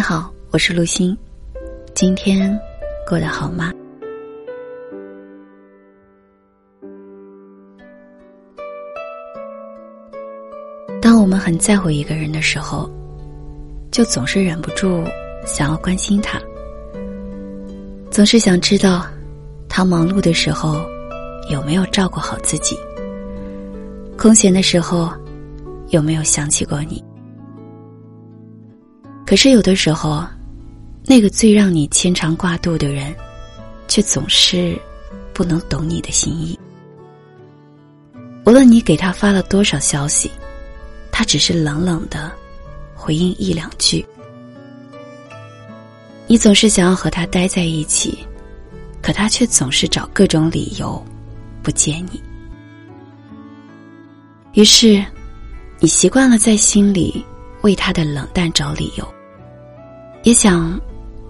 你好，我是陆欣，今天过得好吗？当我们很在乎一个人的时候，就总是忍不住想要关心他，总是想知道他忙碌的时候有没有照顾好自己，空闲的时候有没有想起过你。可是有的时候，那个最让你牵肠挂肚的人，却总是不能懂你的心意。无论你给他发了多少消息，他只是冷冷的回应一两句。你总是想要和他待在一起，可他却总是找各种理由不见你。于是，你习惯了在心里为他的冷淡找理由。也想，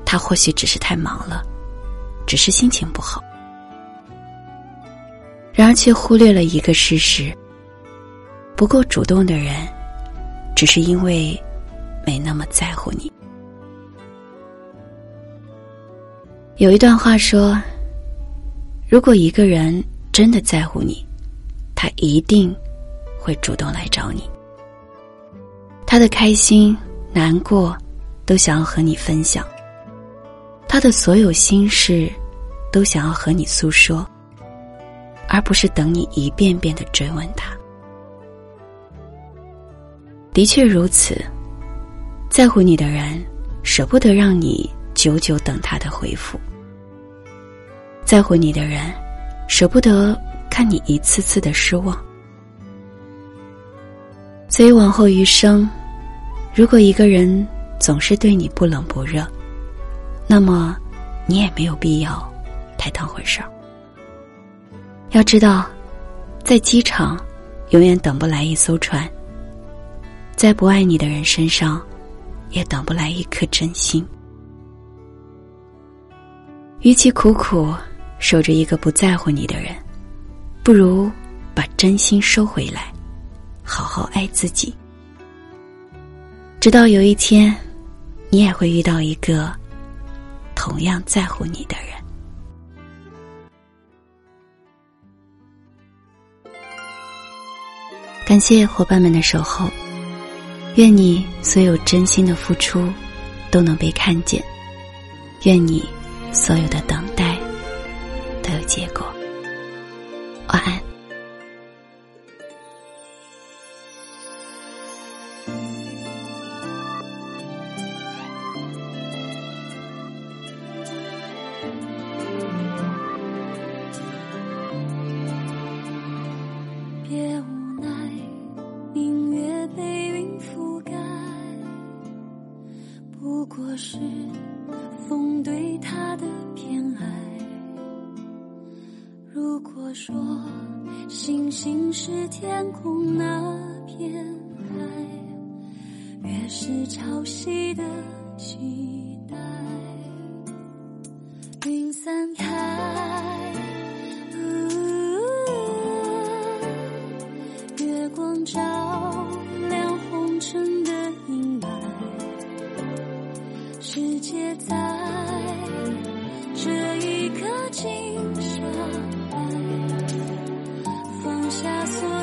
他或许只是太忙了，只是心情不好。然而，却忽略了一个事实：不够主动的人，只是因为没那么在乎你。有一段话说：“如果一个人真的在乎你，他一定会主动来找你。他的开心、难过。”都想要和你分享，他的所有心事，都想要和你诉说，而不是等你一遍遍的追问他。的确如此，在乎你的人，舍不得让你久久等他的回复；在乎你的人，舍不得看你一次次的失望。所以往后余生，如果一个人，总是对你不冷不热，那么你也没有必要太当回事儿。要知道，在机场永远等不来一艘船，在不爱你的人身上也等不来一颗真心。与其苦苦守着一个不在乎你的人，不如把真心收回来，好好爱自己，直到有一天。你也会遇到一个同样在乎你的人。感谢伙伴们的守候，愿你所有真心的付出都能被看见，愿你所有的等待都有结果。晚安。是风对他的偏爱。如果说星星是天空那片海，月是潮汐的期世界在这一刻静下来放下所